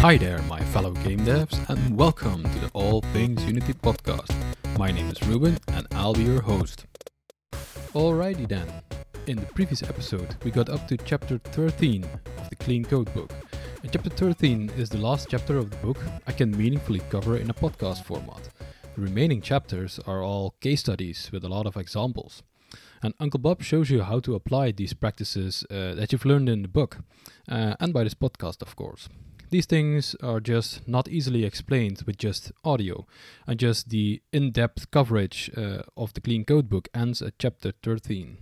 Hi there, my fellow game devs, and welcome to the All Things Unity podcast. My name is Ruben, and I'll be your host. Alrighty then. In the previous episode, we got up to chapter 13 of the Clean Code book. And chapter 13 is the last chapter of the book I can meaningfully cover in a podcast format. The remaining chapters are all case studies with a lot of examples. And Uncle Bob shows you how to apply these practices uh, that you've learned in the book, uh, and by this podcast, of course. These things are just not easily explained with just audio, and just the in depth coverage uh, of the Clean Code book ends at chapter 13.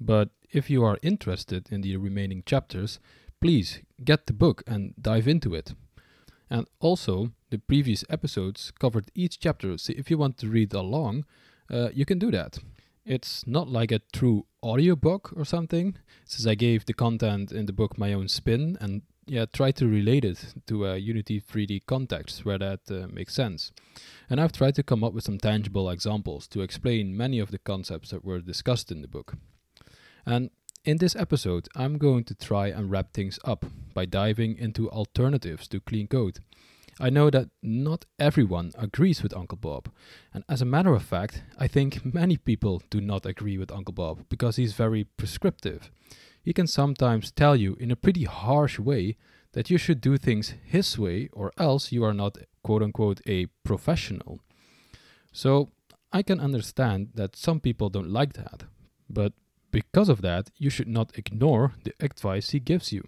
But if you are interested in the remaining chapters, please get the book and dive into it. And also, the previous episodes covered each chapter, so if you want to read along, uh, you can do that. It's not like a true audiobook or something, since I gave the content in the book my own spin and yeah, try to relate it to a Unity 3D context where that uh, makes sense. And I've tried to come up with some tangible examples to explain many of the concepts that were discussed in the book. And in this episode, I'm going to try and wrap things up by diving into alternatives to clean code. I know that not everyone agrees with Uncle Bob, and as a matter of fact, I think many people do not agree with Uncle Bob because he's very prescriptive. He can sometimes tell you in a pretty harsh way that you should do things his way or else you are not quote unquote a professional. So I can understand that some people don't like that, but because of that, you should not ignore the advice he gives you.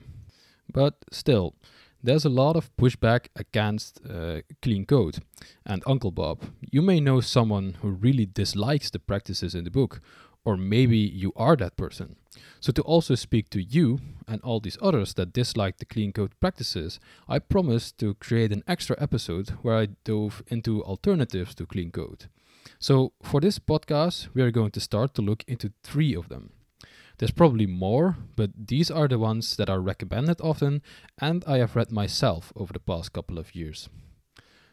But still, there's a lot of pushback against uh, clean code. And Uncle Bob, you may know someone who really dislikes the practices in the book, or maybe you are that person. So, to also speak to you and all these others that dislike the clean code practices, I promise to create an extra episode where I dove into alternatives to clean code. So, for this podcast, we are going to start to look into three of them. There's probably more, but these are the ones that are recommended often and I have read myself over the past couple of years.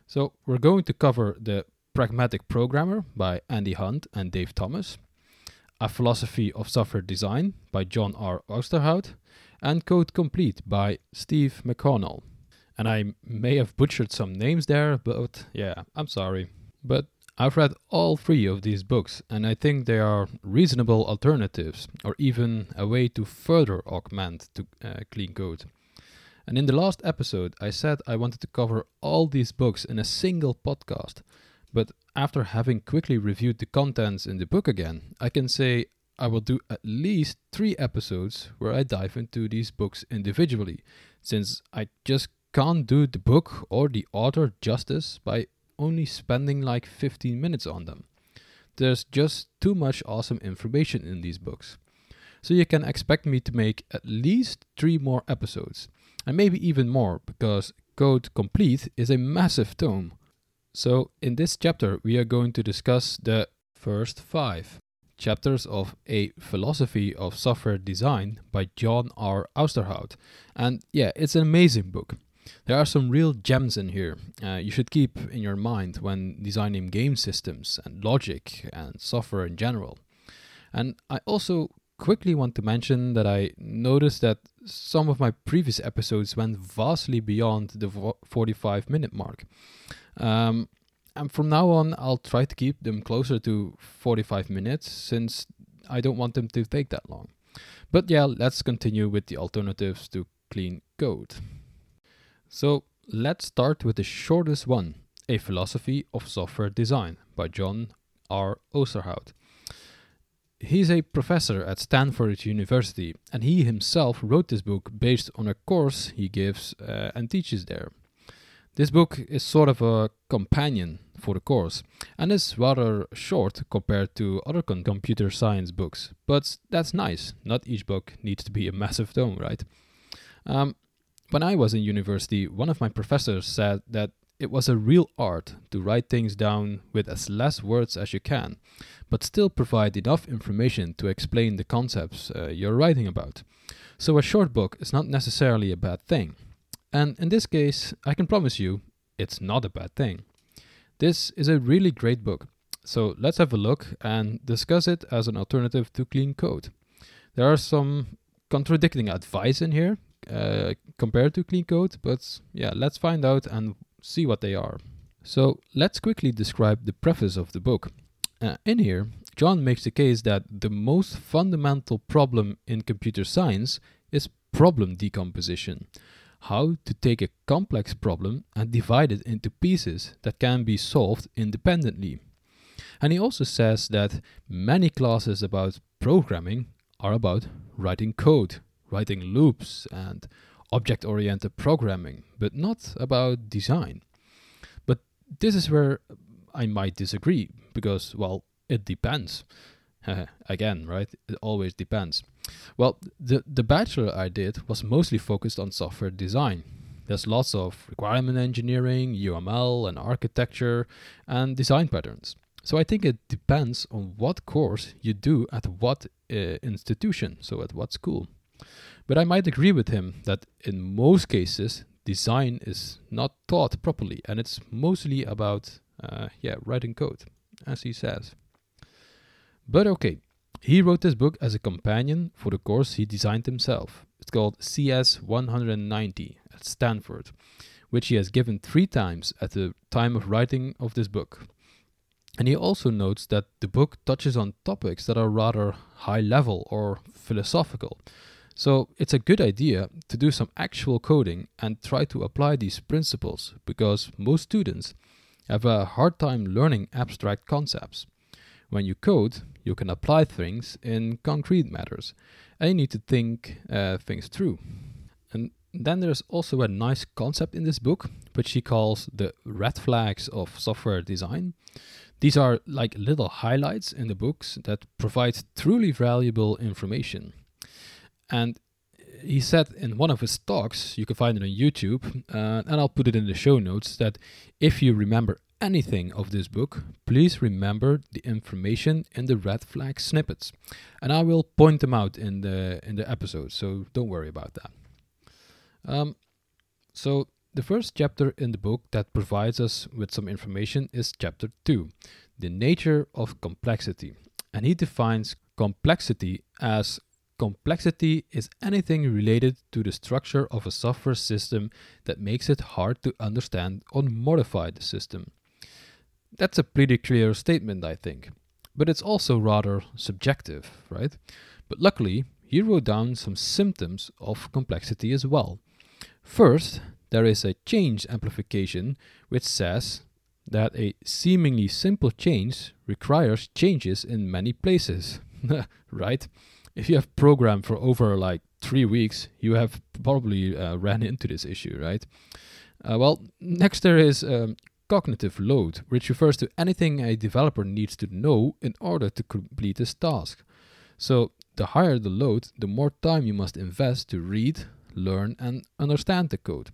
So, we're going to cover The Pragmatic Programmer by Andy Hunt and Dave Thomas, A Philosophy of Software Design by John R. Ousterhout, and Code Complete by Steve McConnell. And I may have butchered some names there, but yeah, I'm sorry. But I've read all three of these books, and I think they are reasonable alternatives, or even a way to further augment to uh, clean code. And in the last episode, I said I wanted to cover all these books in a single podcast, but after having quickly reviewed the contents in the book again, I can say I will do at least three episodes where I dive into these books individually, since I just can't do the book or the author justice by only spending like 15 minutes on them. There's just too much awesome information in these books. So you can expect me to make at least three more episodes, and maybe even more, because Code Complete is a massive tome. So in this chapter, we are going to discuss the first five chapters of A Philosophy of Software Design by John R. Ousterhout. And yeah, it's an amazing book. There are some real gems in here uh, you should keep in your mind when designing game systems and logic and software in general. And I also quickly want to mention that I noticed that some of my previous episodes went vastly beyond the 45 minute mark. Um, and from now on, I'll try to keep them closer to 45 minutes since I don't want them to take that long. But yeah, let's continue with the alternatives to clean code. So let's start with the shortest one A Philosophy of Software Design by John R. Ousterhout. He's a professor at Stanford University, and he himself wrote this book based on a course he gives uh, and teaches there. This book is sort of a companion for the course and is rather short compared to other con- computer science books, but that's nice. Not each book needs to be a massive tome, right? Um, when I was in university, one of my professors said that it was a real art to write things down with as less words as you can, but still provide enough information to explain the concepts uh, you're writing about. So a short book is not necessarily a bad thing. And in this case, I can promise you, it's not a bad thing. This is a really great book. So let's have a look and discuss it as an alternative to clean code. There are some contradicting advice in here, uh, compared to clean code, but yeah, let's find out and see what they are. So let's quickly describe the preface of the book. Uh, in here, John makes the case that the most fundamental problem in computer science is problem decomposition. How to take a complex problem and divide it into pieces that can be solved independently. And he also says that many classes about programming are about writing code, writing loops, and object oriented programming, but not about design. But this is where I might disagree because, well, it depends. Again, right? It always depends. Well, the, the bachelor I did was mostly focused on software design. There's lots of requirement engineering, UML, and architecture, and design patterns. So I think it depends on what course you do at what uh, institution, so at what school. But I might agree with him that in most cases, design is not taught properly, and it's mostly about uh, yeah writing code, as he says. But okay, he wrote this book as a companion for the course he designed himself. It's called CS 190 at Stanford, which he has given three times at the time of writing of this book. And he also notes that the book touches on topics that are rather high level or philosophical. So it's a good idea to do some actual coding and try to apply these principles because most students have a hard time learning abstract concepts. When you code, you can apply things in concrete matters and you need to think uh, things through. And then there's also a nice concept in this book, which he calls the red flags of software design. These are like little highlights in the books that provide truly valuable information. And he said in one of his talks, you can find it on YouTube, uh, and I'll put it in the show notes, that if you remember anything of this book, please remember the information in the red flag snippets, and I will point them out in the in the episode. So don't worry about that. Um, so the first chapter in the book that provides us with some information is chapter two, the nature of complexity, and he defines complexity as Complexity is anything related to the structure of a software system that makes it hard to understand or modify the system. That's a pretty clear statement, I think. But it's also rather subjective, right? But luckily, he wrote down some symptoms of complexity as well. First, there is a change amplification which says that a seemingly simple change requires changes in many places, right? If you have programmed for over like three weeks, you have probably uh, ran into this issue, right? Uh, well, next there is um, cognitive load, which refers to anything a developer needs to know in order to complete his task. So, the higher the load, the more time you must invest to read, learn, and understand the code.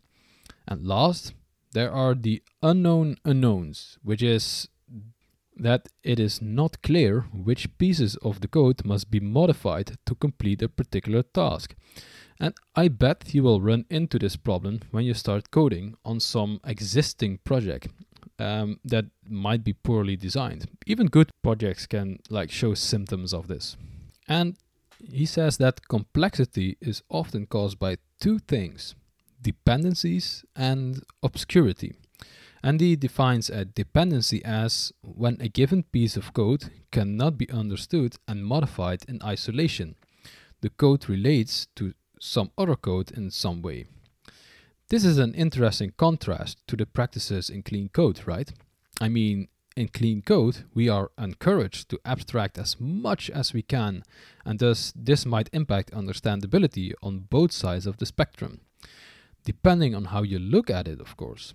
And last, there are the unknown unknowns, which is that it is not clear which pieces of the code must be modified to complete a particular task. And I bet you will run into this problem when you start coding on some existing project um, that might be poorly designed. Even good projects can like show symptoms of this. And he says that complexity is often caused by two things dependencies and obscurity. And he defines a dependency as when a given piece of code cannot be understood and modified in isolation. The code relates to some other code in some way. This is an interesting contrast to the practices in clean code, right? I mean, in clean code, we are encouraged to abstract as much as we can, and thus this might impact understandability on both sides of the spectrum. Depending on how you look at it, of course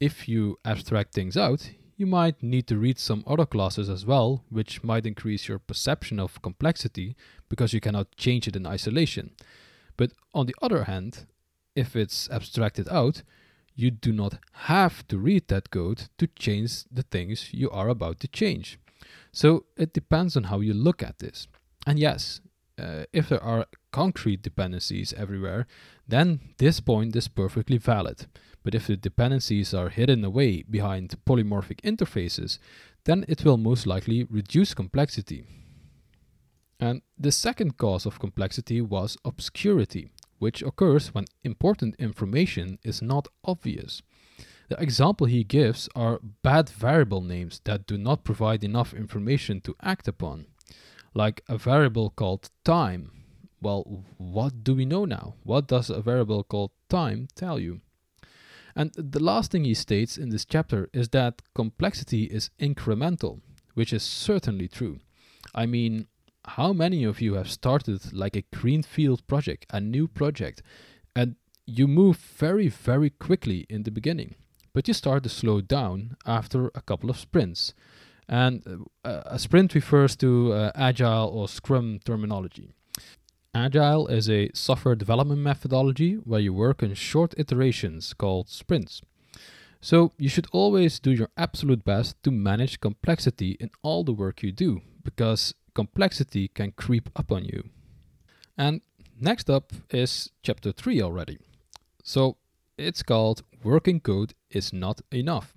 if you abstract things out, you might need to read some other classes as well, which might increase your perception of complexity because you cannot change it in isolation. But on the other hand, if it's abstracted out, you do not have to read that code to change the things you are about to change. So it depends on how you look at this. And yes, uh, if there are concrete dependencies everywhere, then this point is perfectly valid. But if the dependencies are hidden away behind polymorphic interfaces, then it will most likely reduce complexity. And the second cause of complexity was obscurity, which occurs when important information is not obvious. The example he gives are bad variable names that do not provide enough information to act upon, like a variable called time. Well, what do we know now? What does a variable called time tell you? And the last thing he states in this chapter is that complexity is incremental, which is certainly true. I mean, how many of you have started like a greenfield project, a new project, and you move very, very quickly in the beginning, but you start to slow down after a couple of sprints. And uh, a sprint refers to uh, agile or scrum terminology. Agile is a software development methodology where you work in short iterations called sprints. So you should always do your absolute best to manage complexity in all the work you do, because complexity can creep up on you. And next up is chapter 3 already. So it's called Working Code is Not Enough.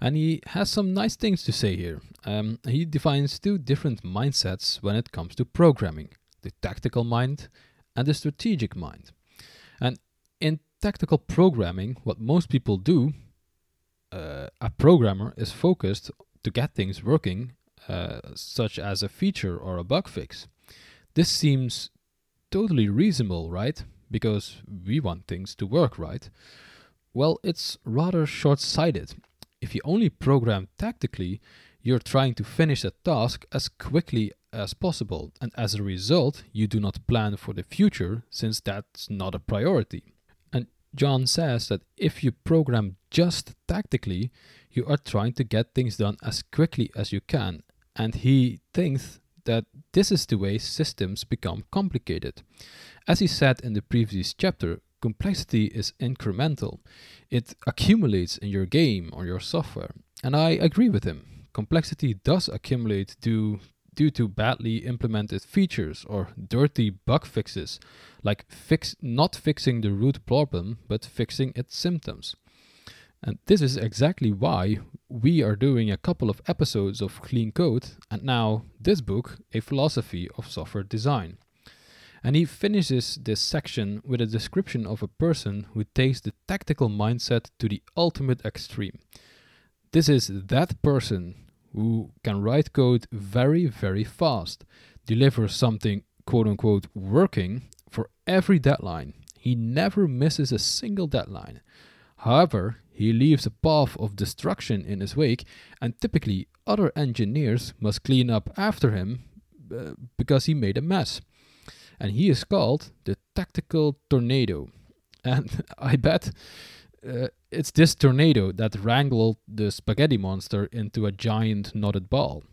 And he has some nice things to say here. Um, he defines two different mindsets when it comes to programming the tactical mind and the strategic mind. And in tactical programming, what most people do, uh, a programmer is focused to get things working, uh, such as a feature or a bug fix. This seems totally reasonable, right? Because we want things to work right. Well, it's rather short sighted. If you only program tactically, you're trying to finish a task as quickly as possible, and as a result, you do not plan for the future since that's not a priority. And John says that if you program just tactically, you are trying to get things done as quickly as you can, and he thinks that this is the way systems become complicated. As he said in the previous chapter, complexity is incremental. It accumulates in your game or your software. And I agree with him. Complexity does accumulate due due to badly implemented features or dirty bug fixes, like fix not fixing the root problem but fixing its symptoms. And this is exactly why we are doing a couple of episodes of Clean Code and now this book, A Philosophy of Software Design. And he finishes this section with a description of a person who takes the tactical mindset to the ultimate extreme. This is that person who can write code very, very fast, deliver something quote unquote working for every deadline. He never misses a single deadline. However, he leaves a path of destruction in his wake, and typically other engineers must clean up after him uh, because he made a mess. And he is called the tactical tornado. And I bet uh, it's this tornado that wrangled the spaghetti monster into a giant knotted ball.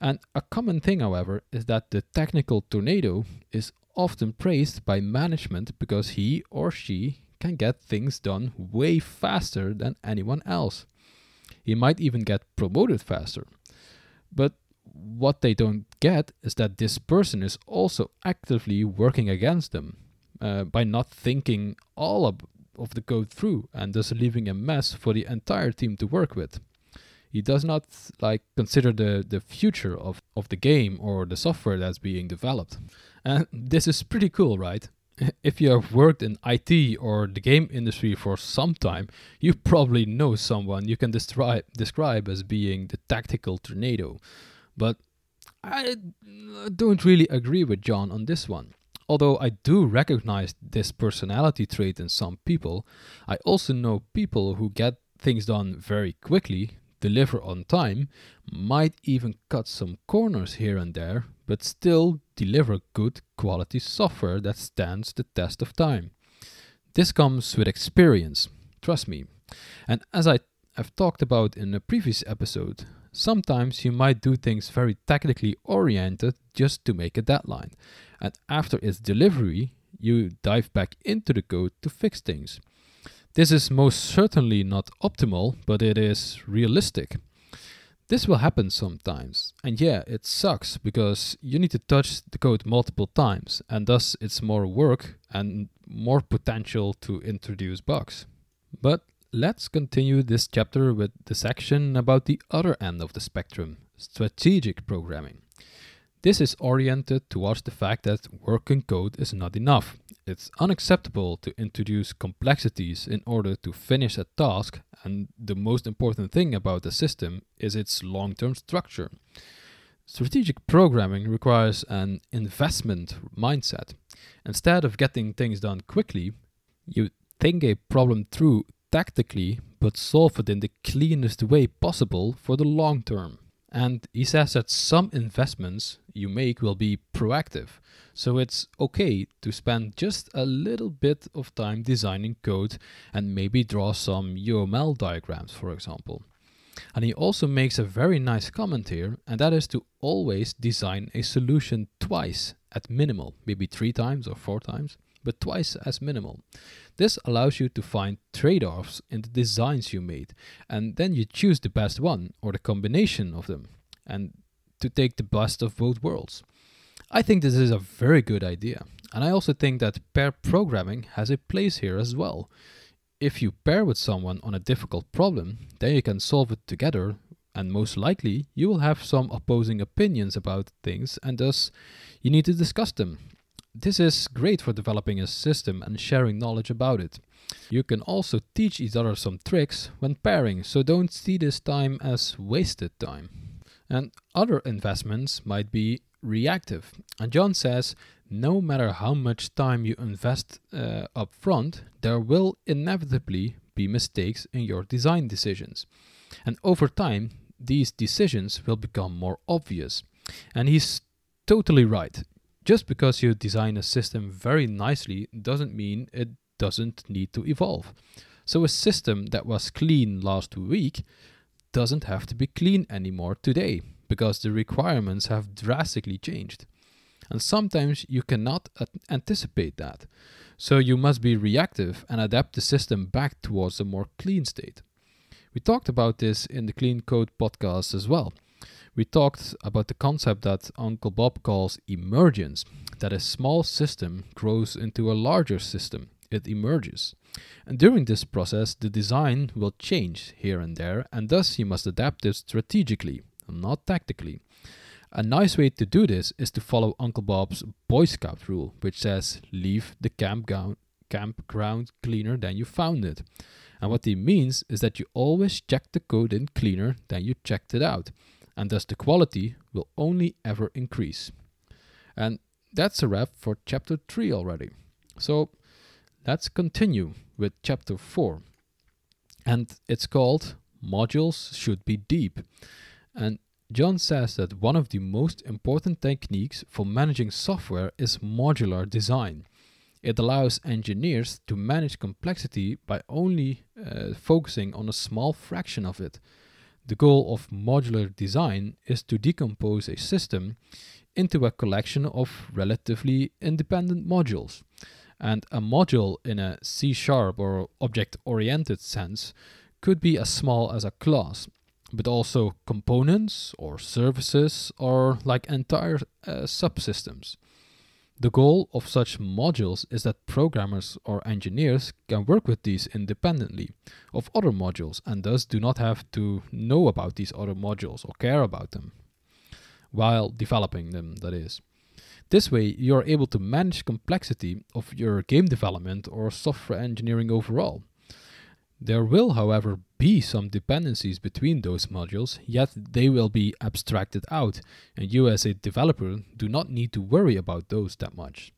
And a common thing, however, is that the tactical tornado is often praised by management because he or she can get things done way faster than anyone else. He might even get promoted faster. But what they don't get is that this person is also actively working against them uh, by not thinking all ab- of the code through and thus leaving a mess for the entire team to work with. He does not like consider the, the future of, of the game or the software that's being developed. And this is pretty cool, right? If you have worked in IT or the game industry for some time, you probably know someone you can describe describe as being the tactical tornado. But I don't really agree with John on this one. Although I do recognize this personality trait in some people, I also know people who get things done very quickly, deliver on time, might even cut some corners here and there, but still deliver good quality software that stands the test of time. This comes with experience, trust me. And as I have talked about in a previous episode, sometimes you might do things very technically oriented just to make a deadline and after its delivery, you dive back into the code to fix things. This is most certainly not optimal, but it is realistic. This will happen sometimes, and yeah, it sucks because you need to touch the code multiple times, and thus it's more work and more potential to introduce bugs. But let's continue this chapter with the section about the other end of the spectrum strategic programming. This is oriented towards the fact that working code is not enough. It's unacceptable to introduce complexities in order to finish a task, and the most important thing about the system is its long term structure. Strategic programming requires an investment mindset. Instead of getting things done quickly, you think a problem through tactically but solve it in the cleanest way possible for the long term. And he says that some investments you make will be proactive. So it's okay to spend just a little bit of time designing code and maybe draw some UML diagrams, for example. And he also makes a very nice comment here, and that is to always design a solution twice at minimal, maybe three times or four times, but twice as minimal. This allows you to find trade offs in the designs you made, and then you choose the best one or the combination of them, and to take the best of both worlds. I think this is a very good idea, and I also think that pair programming has a place here as well. If you pair with someone on a difficult problem, then you can solve it together, and most likely you will have some opposing opinions about things, and thus you need to discuss them this is great for developing a system and sharing knowledge about it. You can also teach each other some tricks when pairing, so don't see this time as wasted time. And other investments might be reactive. And John says no matter how much time you invest uh, up front, there will inevitably be mistakes in your design decisions. And over time, these decisions will become more obvious. And he's totally right. Just because you design a system very nicely doesn't mean it doesn't need to evolve. So a system that was clean last week doesn't have to be clean anymore today because the requirements have drastically changed. And sometimes you cannot anticipate that. So you must be reactive and adapt the system back towards a more clean state. We talked about this in the Clean Code podcast as well we talked about the concept that Uncle Bob calls emergence, that a small system grows into a larger system, it emerges. And during this process, the design will change here and there, and thus you must adapt it strategically, not tactically. A nice way to do this is to follow Uncle Bob's Boy Scout rule, which says leave the campground, campground cleaner than you found it. And what he means is that you always check the code in cleaner than you checked it out and thus the quality will only ever increase. And that's a wrap for chapter 3 already. So let's continue with chapter 4. And it's called Modules Should Be Deep. And John says that one of the most important techniques for managing software is modular design. It allows engineers to manage complexity by only uh, focusing on a small fraction of it. The goal of modular design is to decompose a system into a collection of relatively independent modules. And a module in a C sharp or object oriented sense could be as small as a class, but also components or services or like entire uh, subsystems. The goal of such modules is that programmers or engineers can work with these independently of other modules and thus do not have to know about these other modules or care about them while developing them, that is. This way, you are able to manage complexity of your game development or software engineering overall. There will, however, be some dependencies between those modules, yet they will be abstracted out, and you as a developer do not need to worry about those that much.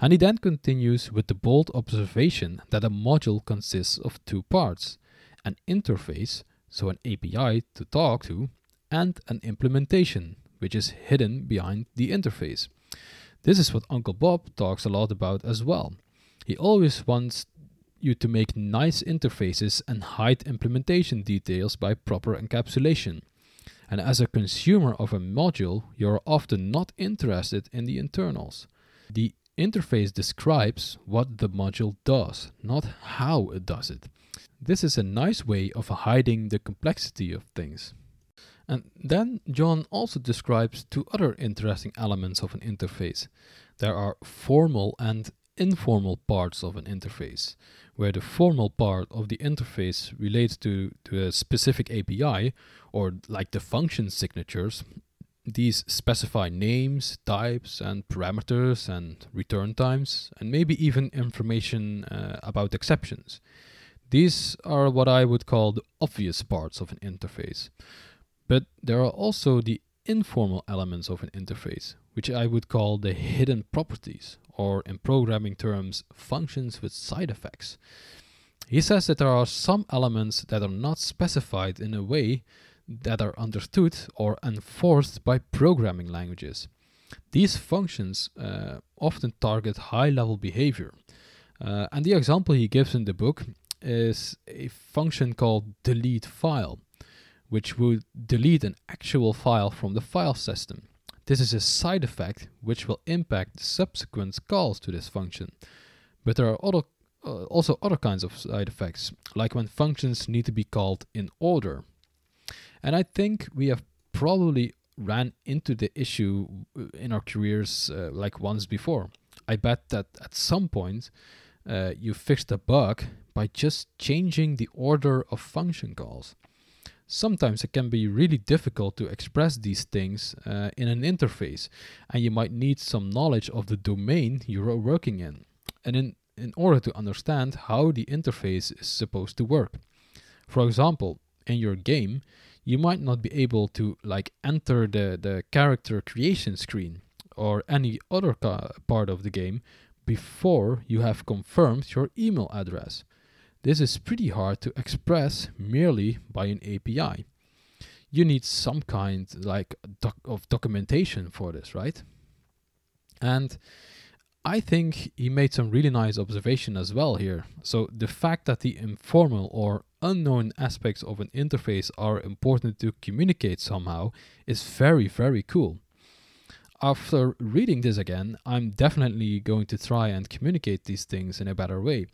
And he then continues with the bold observation that a module consists of two parts an interface, so an API to talk to, and an implementation, which is hidden behind the interface. This is what Uncle Bob talks a lot about as well. He always wants you to make nice interfaces and hide implementation details by proper encapsulation. And as a consumer of a module, you're often not interested in the internals. The interface describes what the module does, not how it does it. This is a nice way of hiding the complexity of things. And then John also describes two other interesting elements of an interface. There are formal and informal parts of an interface where the formal part of the interface relates to, to a specific API or like the function signatures, These specify names, types, and parameters, and return times, and maybe even information uh, about exceptions. These are what I would call the obvious parts of an interface. But there are also the informal elements of an interface, which I would call the hidden properties, or in programming terms, functions with side effects. He says that there are some elements that are not specified in a way that are understood or enforced by programming languages. These functions uh, often target high level behavior. Uh, and the example he gives in the book is a function called delete file, which would delete an actual file from the file system. This is a side effect which will impact subsequent calls to this function. But there are other, uh, also other kinds of side effects, like when functions need to be called in order. And I think we have probably ran into the issue uh, in our careers uh, like once before. I bet that at some point uh, you fixed a bug by just changing the order of function calls. Sometimes it can be really difficult to express these things uh, in an interface, and you might need some knowledge of the domain you are working in, and in, in order to understand how the interface is supposed to work. For example, in your game, you might not be able to like enter the, the character creation screen or any other ca- part of the game before you have confirmed your email address. This is pretty hard to express merely by an API. You need some kind like doc- of documentation for this, right? And I think he made some really nice observation as well here. So the fact that the informal or unknown aspects of an interface are important to communicate somehow is very very cool after reading this again, I'm definitely going to try and communicate these things in a better way.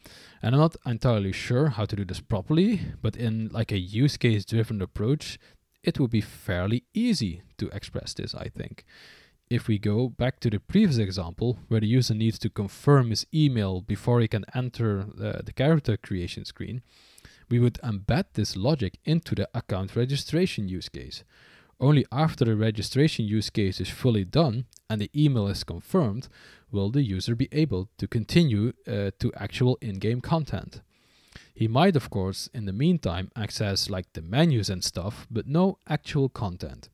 And I'm not entirely sure how to do this properly, but in like a use case driven approach, it would be fairly easy to express this, I think. If we go back to the previous example, where the user needs to confirm his email before he can enter the, the character creation screen, we would embed this logic into the account registration use case. Only after the registration use case is fully done and the email is confirmed will the user be able to continue uh, to actual in-game content. He might of course in the meantime access like the menus and stuff, but no actual content.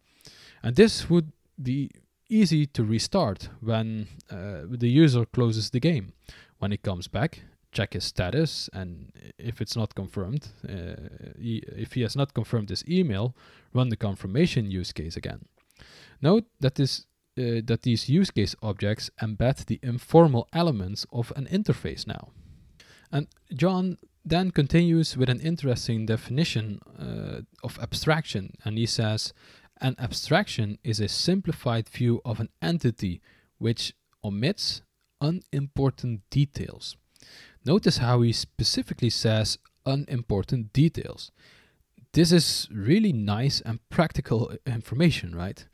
And this would be easy to restart when uh, the user closes the game. When he comes back, check his status and if it's not confirmed uh, he, if he has not confirmed his email run the confirmation use case again. Note that this uh, that these use case objects embed the informal elements of an interface now. And john then continues with an interesting definition uh, of abstraction and he says an abstraction is a simplified view of an entity which omits unimportant details. Notice how he specifically says unimportant details. This is really nice and practical information, right?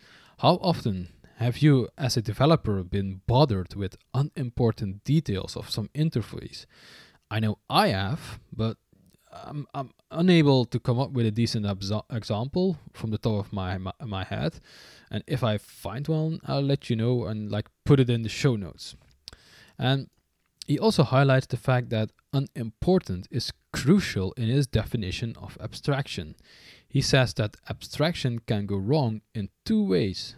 How often have you, as a developer, been bothered with unimportant details of some interface? I know I have, but I'm, I'm unable to come up with a decent example from the top of my, my, my head. And if I find one, I'll let you know and like put it in the show notes. And he also highlights the fact that unimportant is crucial in his definition of abstraction. He says that abstraction can go wrong in two ways.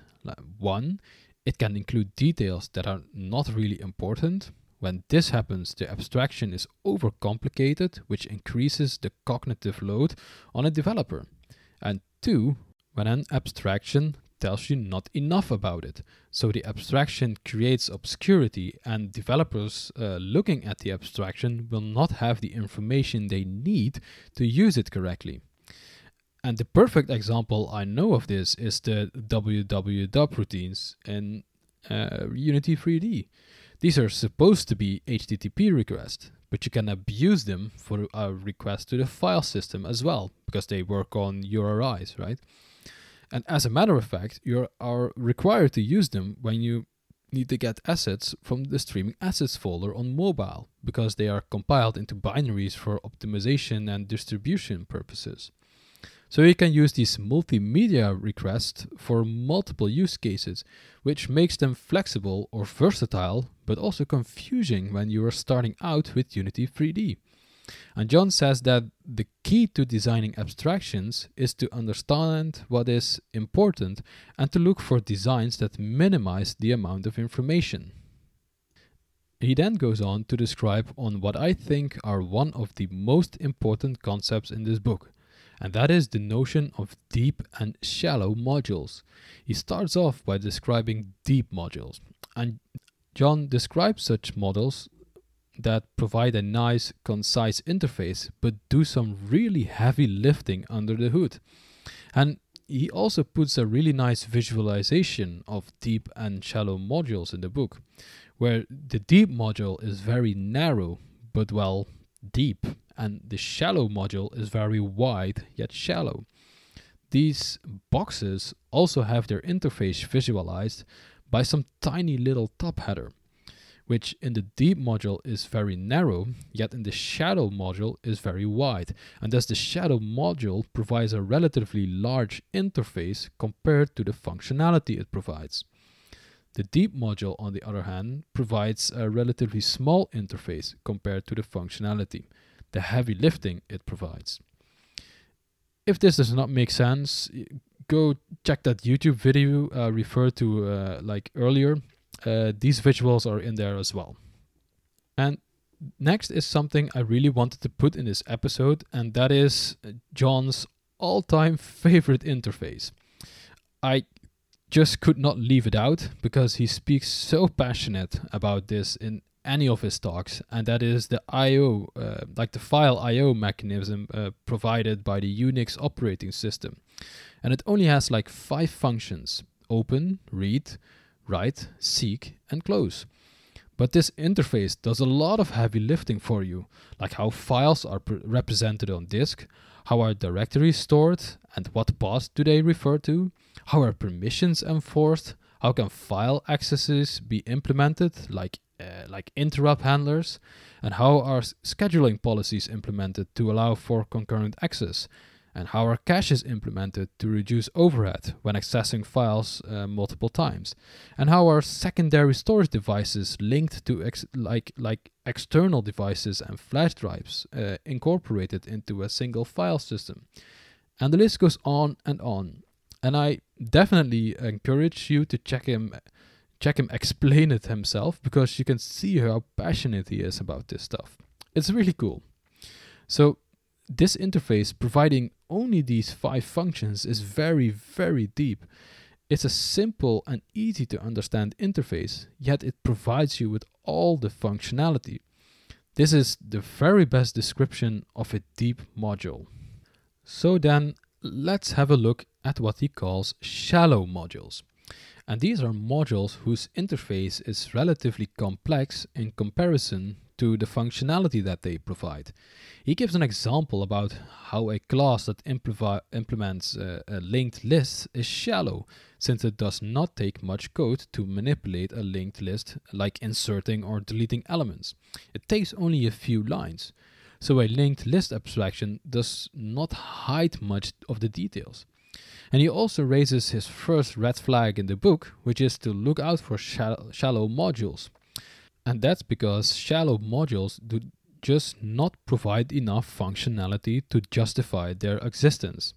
One, it can include details that are not really important. When this happens, the abstraction is overcomplicated, which increases the cognitive load on a developer. And two, when an abstraction tells you not enough about it. So the abstraction creates obscurity, and developers uh, looking at the abstraction will not have the information they need to use it correctly. And the perfect example I know of this is the www routines in uh, Unity 3D. These are supposed to be HTTP requests, but you can abuse them for a request to the file system as well, because they work on URIs, right? And as a matter of fact, you are required to use them when you need to get assets from the streaming assets folder on mobile because they are compiled into binaries for optimization and distribution purposes. So you can use these multimedia requests for multiple use cases, which makes them flexible or versatile, but also confusing when you are starting out with Unity 3D. And John says that the key to designing abstractions is to understand what is important and to look for designs that minimize the amount of information. He then goes on to describe on what I think are one of the most important concepts in this book, and that is the notion of deep and shallow modules. He starts off by describing deep modules, and John describes such models that provide a nice, concise interface, but do some really heavy lifting under the hood. And he also puts a really nice visualization of deep and shallow modules in the book, where the deep module is very narrow, but well, deep, and the shallow module is very wide yet shallow. These boxes also have their interface visualized by some tiny little top header which in the deep module is very narrow, yet in the shallow module is very wide. And thus the shallow module provides a relatively large interface compared to the functionality it provides. The deep module, on the other hand, provides a relatively small interface compared to the functionality, the heavy lifting it provides. If this does not make sense, go check that YouTube video uh, referred to uh, like earlier uh, these visuals are in there as well. And next is something I really wanted to put in this episode, and that is John's all time favorite interface. I just could not leave it out because he speaks so passionate about this in any of his talks, and that is the I/O, uh, like the file I/O mechanism uh, provided by the Unix operating system, and it only has like five functions: open, read, write, seek, and close. But this interface does a lot of heavy lifting for you, like how files are represented on disk, how are directories stored, and what paths do they refer to, how are permissions enforced, how can file accesses be implemented, like uh, like interrupt handlers, and how are scheduling policies implemented to allow for concurrent access, and how are caches implemented to reduce overhead when accessing files uh, multiple times, and how our secondary storage devices linked to ex- like like external devices and flash drives uh, incorporated into a single file system, and the list goes on and on. And I definitely encourage you to check him check him explain it himself because you can see how passionate he is about this stuff. It's really cool. So this interface providing only these five functions is very, very deep. It's a simple and easy to understand interface, yet it provides you with all the functionality. This is the very best description of a deep module. So then, let's have a look at what he calls shallow modules. And these are modules whose interface is relatively complex in comparison to the functionality that they provide. He gives an example about how a class that implements a, a linked list is shallow, since it does not take much code to manipulate a linked list, like inserting or deleting elements. It takes only a few lines. So a linked list abstraction does not hide much of the details. And he also raises his first red flag in the book, which is to look out for shallow modules. And that's because shallow modules do just not provide enough functionality to justify their existence.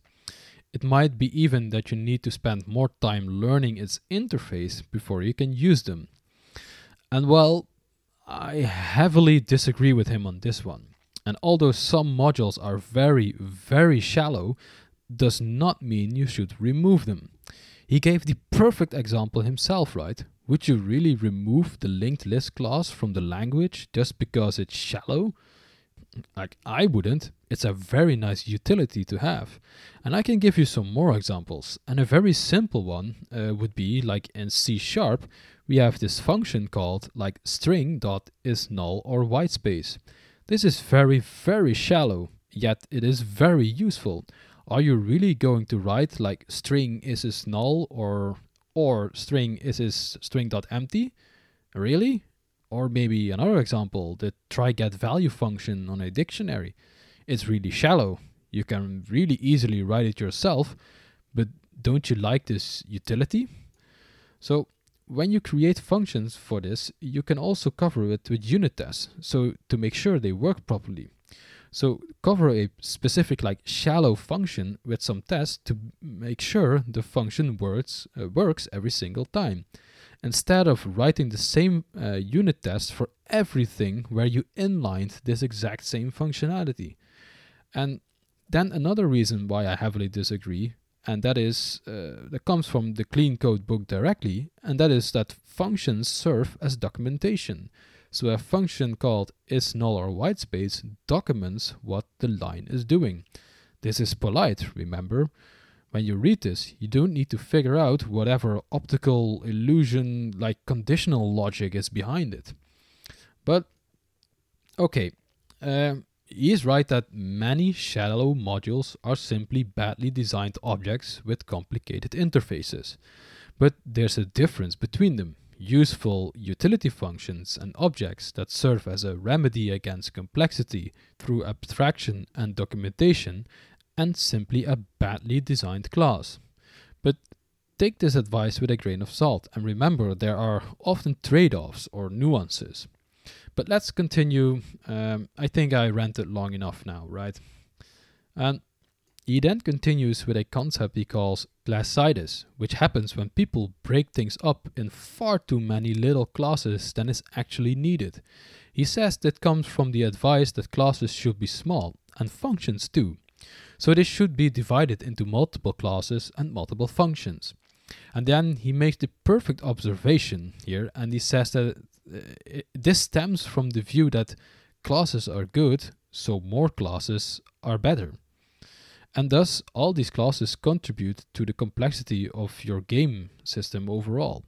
It might be even that you need to spend more time learning its interface before you can use them. And well, I heavily disagree with him on this one. And although some modules are very, very shallow, does not mean you should remove them. He gave the perfect example himself, right? Would you really remove the linked list class from the language just because it's shallow? Like, I wouldn't. It's a very nice utility to have. And I can give you some more examples. And a very simple one uh, would be like in C sharp, we have this function called like string dot is null or white space. This is very, very shallow, yet it is very useful. Are you really going to write like string is is null or or string is is string dot empty? Really? Or maybe another example, the try get value function on a dictionary. It's really shallow, You can really easily write it yourself, but don't you like this utility? So when you create functions for this, you can also cover it with unit tests, so to make sure they work properly. So cover a specific like shallow function with some tests to make sure the function works uh, works every single time. Instead of writing the same uh, unit test for everything where you inlined this exact same functionality. And then another reason why I heavily disagree, and that is uh, that comes from the clean code book directly, and that is that functions serve as documentation. So a function called is null or whitespace documents what the line is doing. This is polite, remember? When you read this, you don't need to figure out whatever optical illusion like conditional logic is behind it. But okay, um, he is right that many shallow modules are simply badly designed objects with complicated interfaces. But there's a difference between them useful utility functions and objects that serve as a remedy against complexity through abstraction and documentation, and simply a badly designed class. But take this advice with a grain of salt and remember there are often trade offs or nuances. But let's continue. Um, I think I ranted long enough now, right? And he then continues with a concept he calls classitis, which happens when people break things up in far too many little classes than is actually needed. He says that comes from the advice that classes should be small, and functions too. So they should be divided into multiple classes and multiple functions. And then he makes the perfect observation here, and he says that uh, this stems from the view that classes are good, so more classes are better. And thus, all these classes contribute to the complexity of your game system overall.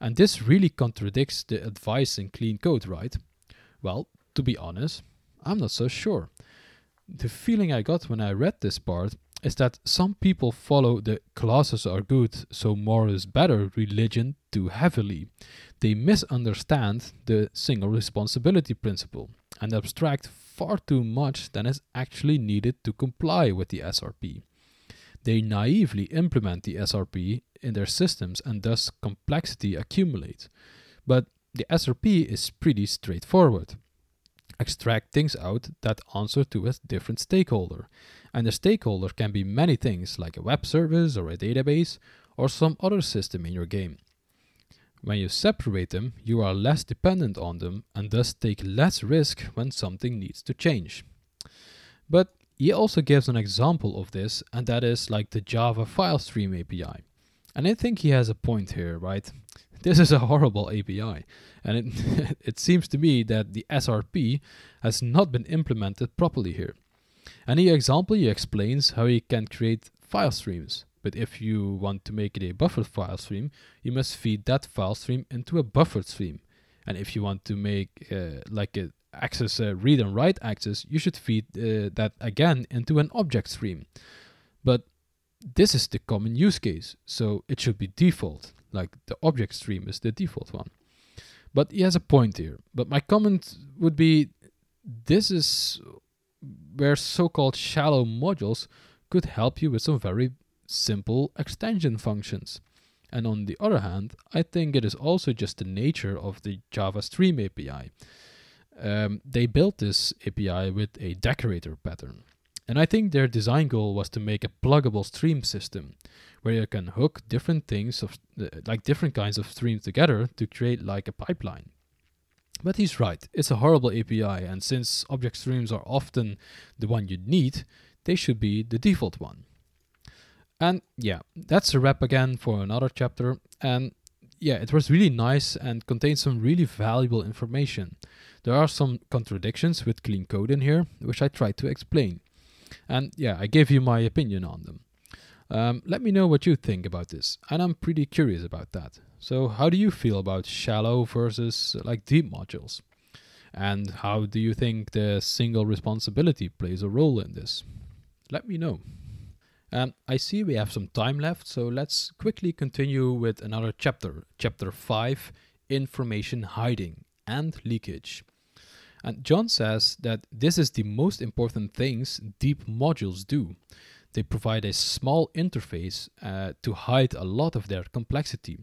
And this really contradicts the advice in clean code, right? Well, to be honest, I'm not so sure. The feeling I got when I read this part is that some people follow the classes are good, so more is better religion too heavily. They misunderstand the single responsibility principle and abstract far too much than is actually needed to comply with the SRP. They naively implement the SRP in their systems and thus complexity accumulates. But the SRP is pretty straightforward. Extract things out that answer to a different stakeholder. And the stakeholder can be many things like a web service or a database or some other system in your game. When you separate them, you are less dependent on them and thus take less risk when something needs to change. But he also gives an example of this, and that is like the Java file stream API. And I think he has a point here, right? This is a horrible API, and it, it seems to me that the SRP has not been implemented properly here. And the example he explains how he can create file streams. But if you want to make it a buffered file stream, you must feed that file stream into a buffered stream. And if you want to make uh, like a access uh, read and write access, you should feed uh, that again into an object stream. But this is the common use case, so it should be default, like the object stream is the default one. But he has a point here. But my comment would be this is where so called shallow modules could help you with some very simple extension functions. And on the other hand, I think it is also just the nature of the Java Stream API. Um, they built this API with a decorator pattern. And I think their design goal was to make a pluggable stream system where you can hook different things of uh, like different kinds of streams together to create like a pipeline. But he's right, it's a horrible API and since object streams are often the one you need, they should be the default one. And yeah, that's a wrap again for another chapter. And yeah, it was really nice and contains some really valuable information. There are some contradictions with clean code in here, which I tried to explain. And yeah, I gave you my opinion on them. Um, let me know what you think about this, and I'm pretty curious about that. So, how do you feel about shallow versus like deep modules? And how do you think the single responsibility plays a role in this? Let me know. Um, I see we have some time left, so let's quickly continue with another chapter, chapter 5 Information Hiding and Leakage. And John says that this is the most important things deep modules do. They provide a small interface uh, to hide a lot of their complexity.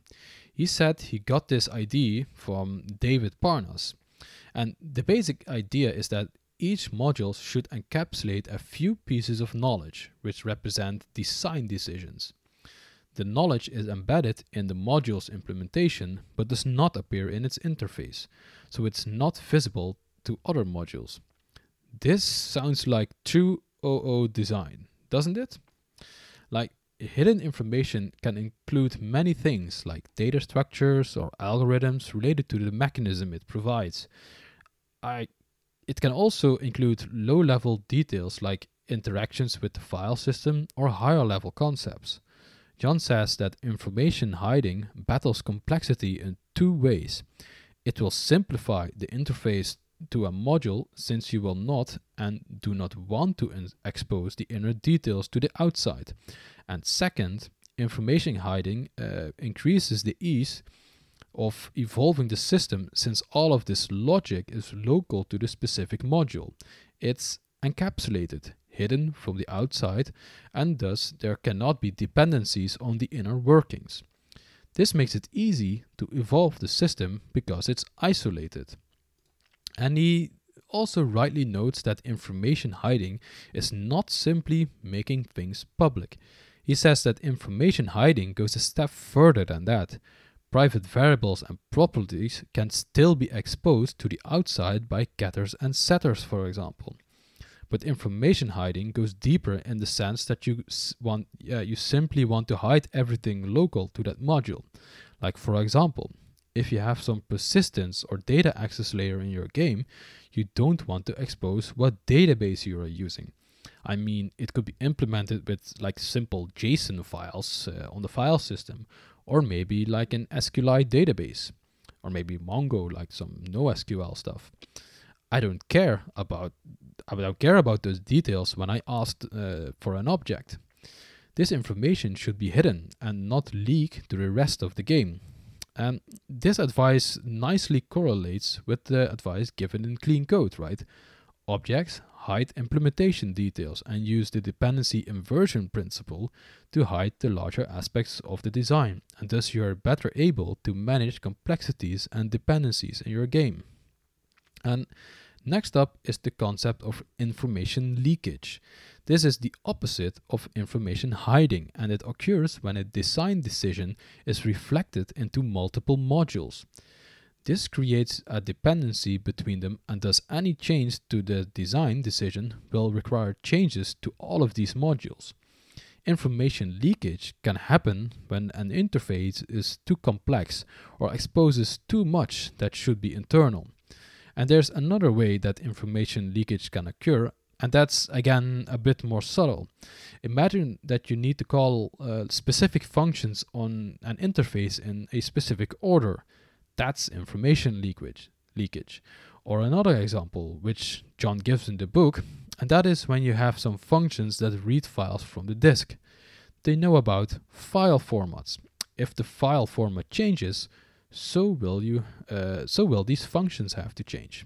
He said he got this idea from David Parnas. And the basic idea is that each module should encapsulate a few pieces of knowledge, which represent design decisions. The knowledge is embedded in the module's implementation but does not appear in its interface, so it's not visible to other modules. This sounds like true OO oh oh design, doesn't it? Like, hidden information can include many things like data structures or algorithms related to the mechanism it provides. I, it can also include low level details like interactions with the file system or higher level concepts. John says that information hiding battles complexity in two ways. It will simplify the interface to a module since you will not and do not want to expose the inner details to the outside. And second, information hiding uh, increases the ease of evolving the system since all of this logic is local to the specific module. It's encapsulated hidden from the outside, and thus there cannot be dependencies on the inner workings. This makes it easy to evolve the system because it's isolated. And he also rightly notes that information hiding is not simply making things public. He says that information hiding goes a step further than that. Private variables and properties can still be exposed to the outside by getters and setters, for example. But information hiding goes deeper in the sense that you want yeah, you simply want to hide everything local to that module. Like for example, if you have some persistence or data access layer in your game, you don't want to expose what database you are using. I mean, it could be implemented with like simple JSON files uh, on the file system, or maybe like an SQLite database, or maybe Mongo, like some NoSQL stuff. I don't care about I don't care about those details when I asked uh, for an object. This information should be hidden and not leak to the rest of the game. And this advice nicely correlates with the advice given in clean code, right? Objects hide implementation details and use the dependency inversion principle to hide the larger aspects of the design, and thus you are better able to manage complexities and dependencies in your game. And Next up is the concept of information leakage. This is the opposite of information hiding and it occurs when a design decision is reflected into multiple modules. This creates a dependency between them and thus any change to the design decision will require changes to all of these modules. Information leakage can happen when an interface is too complex or exposes too much that should be internal. And there's another way that information leakage can occur, and that's again a bit more subtle. Imagine that you need to call uh, specific functions on an interface in a specific order. That's information leakage. Leakage. Or another example, which John gives in the book, and that is when you have some functions that read files from the disk. They know about file formats. If the file format changes, so will you uh, so will these functions have to change.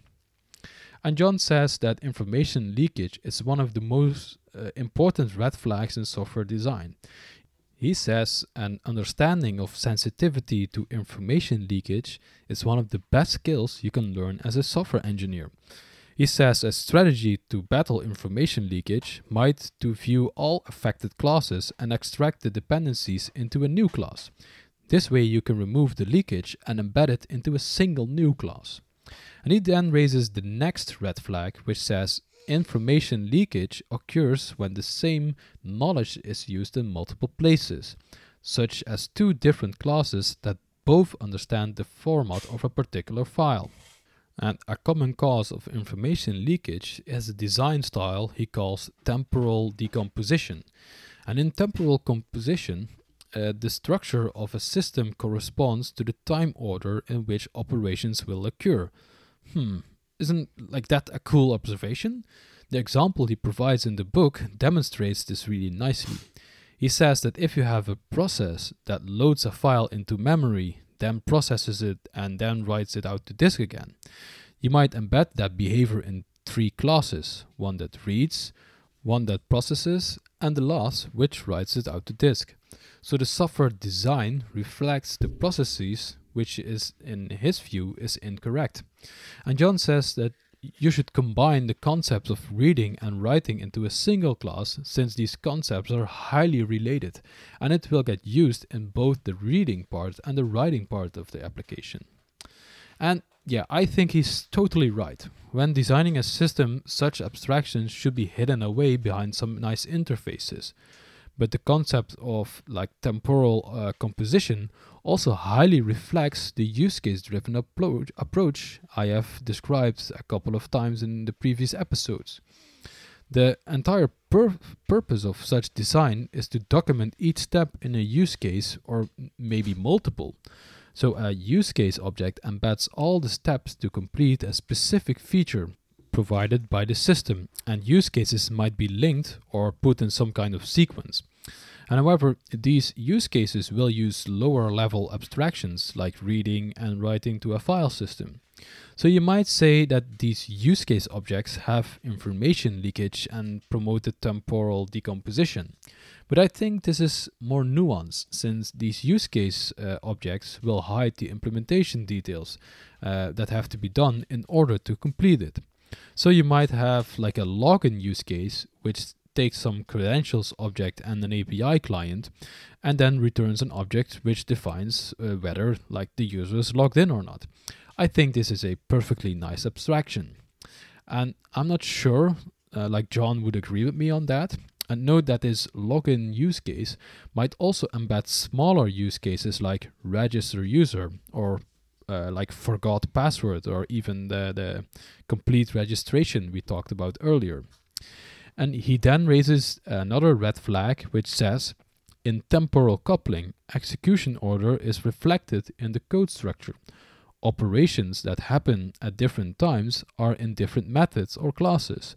And John says that information leakage is one of the most uh, important red flags in software design. He says an understanding of sensitivity to information leakage is one of the best skills you can learn as a software engineer. He says a strategy to battle information leakage might to view all affected classes and extract the dependencies into a new class. This way you can remove the leakage and embed it into a single new class. And he then raises the next red flag which says information leakage occurs when the same knowledge is used in multiple places, such as two different classes that both understand the format of a particular file. And a common cause of information leakage is a design style he calls temporal decomposition. And in temporal composition, uh, the structure of a system corresponds to the time order in which operations will occur. Hmm, isn't like that a cool observation? The example he provides in the book demonstrates this really nicely. He says that if you have a process that loads a file into memory, then processes it, and then writes it out to disk again, You might embed that behavior in three classes one that reads, one that processes, and the last which writes it out to disk. So the software design reflects the processes which is in his view is incorrect. And John says that you should combine the concepts of reading and writing into a single class since these concepts are highly related and it will get used in both the reading part and the writing part of the application. And yeah, I think he's totally right. When designing a system, such abstractions should be hidden away behind some nice interfaces. But the concept of like temporal uh, composition also highly reflects the use case driven approach, I have described a couple of times in the previous episodes. The entire pur- purpose of such design is to document each step in a use case or maybe multiple. So a use case object embeds all the steps to complete a specific feature provided by the system, and use cases might be linked or put in some kind of sequence. And however, these use cases will use lower level abstractions like reading and writing to a file system. So you might say that these use case objects have information leakage and promote the temporal decomposition. But I think this is more nuanced since these use case uh, objects will hide the implementation details uh, that have to be done in order to complete it. So you might have like a login use case which takes some credentials object and an API client and then returns an object which defines uh, whether like the user is logged in or not. I think this is a perfectly nice abstraction. And I'm not sure uh, like John would agree with me on that. And note that this login use case might also embed smaller use cases like register user or uh, like forgot password or even the, the complete registration we talked about earlier. And he then raises another red flag which says in temporal coupling, execution order is reflected in the code structure. Operations that happen at different times are in different methods or classes.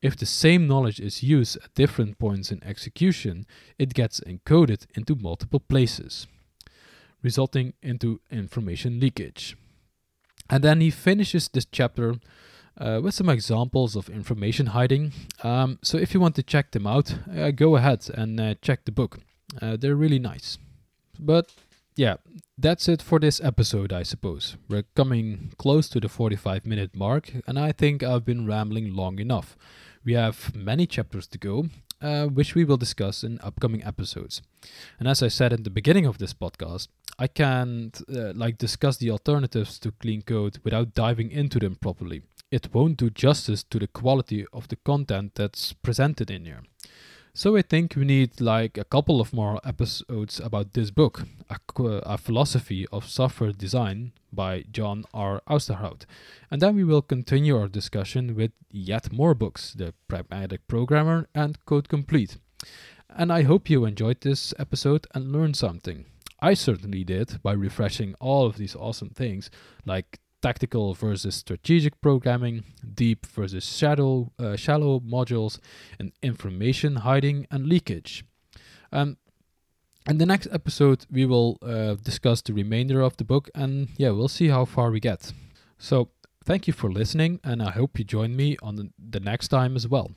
If the same knowledge is used at different points in execution, it gets encoded into multiple places, resulting into information leakage. And then he finishes this chapter uh, with some examples of information hiding. Um, so if you want to check them out, uh, go ahead and uh, check the book. Uh, they're really nice. But yeah, that's it for this episode, I suppose. We're coming close to the 45 minute mark, and I think I've been rambling long enough. We have many chapters to go, uh, which we will discuss in upcoming episodes. And as I said in the beginning of this podcast, I can't uh, like discuss the alternatives to clean code without diving into them properly it won't do justice to the quality of the content that's presented in here. So I think we need like a couple of more episodes about this book, a, a philosophy of software design by John R. Ousterhout, And then we will continue our discussion with yet more books, The Pragmatic Programmer and Code Complete. And I hope you enjoyed this episode and learned something. I certainly did by refreshing all of these awesome things like tactical versus strategic programming, deep versus shallow, uh, shallow modules, and information hiding and leakage. Um, in the next episode, we will uh, discuss the remainder of the book, and yeah, we'll see how far we get. So, thank you for listening, and I hope you join me on the, the next time as well.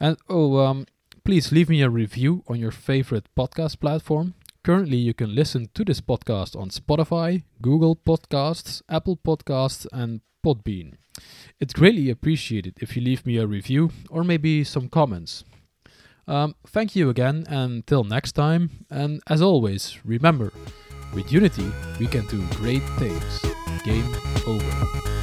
And oh, um, please leave me a review on your favorite podcast platform. Currently, you can listen to this podcast on Spotify, Google Podcasts, Apple Podcasts, and Podbean. It's greatly appreciated if you leave me a review or maybe some comments. Um, thank you again, and until next time. And as always, remember with Unity, we can do great things. Game over.